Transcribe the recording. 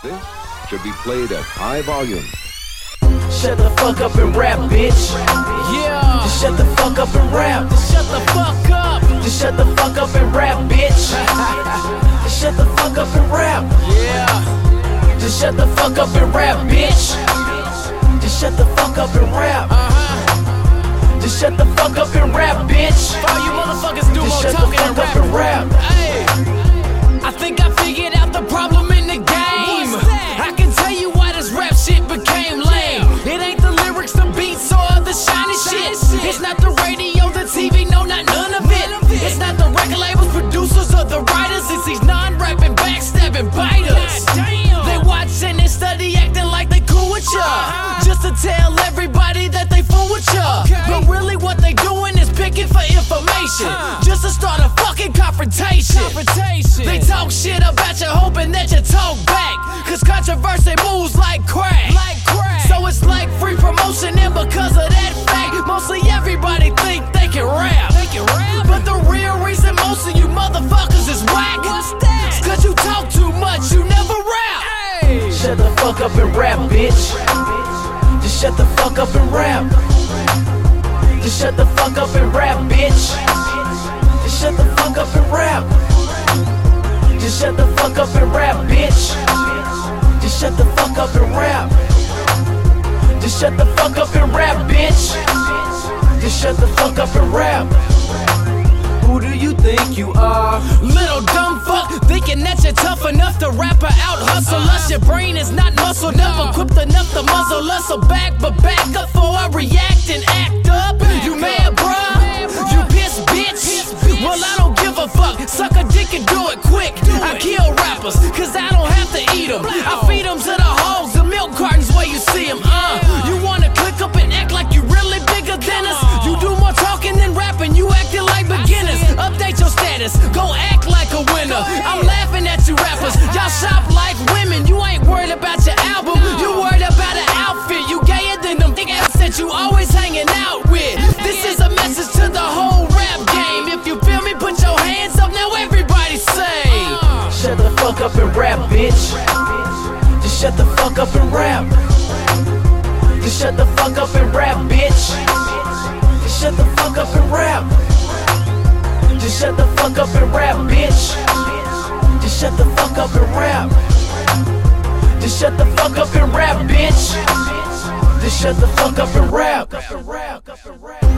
This should be played at high volume. Shut the fuck up and rap, bitch. Yeah. Just shut the fuck up and rap. Just Shut the fuck up. Just shut the fuck up and rap, bitch. Just shut the fuck up and rap. Yeah. Just shut the fuck up and rap, bitch. Shiny shit. It's not the radio, the TV, no, not none of it. It's not the record labels, producers, or the writers. It's these non-rapping, backstabbing biters. They watch and study, acting like they cool with ya. Uh-huh. Just to tell everybody that they fool with ya. But really, what they doing is picking for information. Just to start a fucking confrontation. They talk shit about you, hoping that you talk back. Cause controversy moves like crack. So it's like free promotion, and because of that fact, mostly everybody think they can rap. But the real reason most of you motherfuckers is whack. It's cause you talk too much, you never rap. Shut the fuck up and rap, bitch. Just shut the fuck up and rap. Just shut the fuck up and rap, bitch. Just shut the fuck up and rap. Just shut the fuck up and rap, bitch. Just shut the fuck up and rap. Just shut the fuck up and rap, bitch. Just shut the fuck up and rap. Who do you think you are? Little dumb fuck, thinking that you're tough enough to rap or out hustle us. Your brain is not muscled up, equipped enough to muzzle us. So back, but back up before I react and act up. You mad, bruh? You pissed, bitch? Well, I don't give a fuck. Suck a dick and do it quick. I kill rappers, cause I fuck up and rap, bitch. Just shut the fuck up and rap. Just shut the fuck up and rap, bitch. Just shut the fuck up and rap. Just shut the fuck up and rap, bitch. Just shut the fuck up and rap. Just shut the fuck up and rap, bitch. Just shut the fuck up and rap.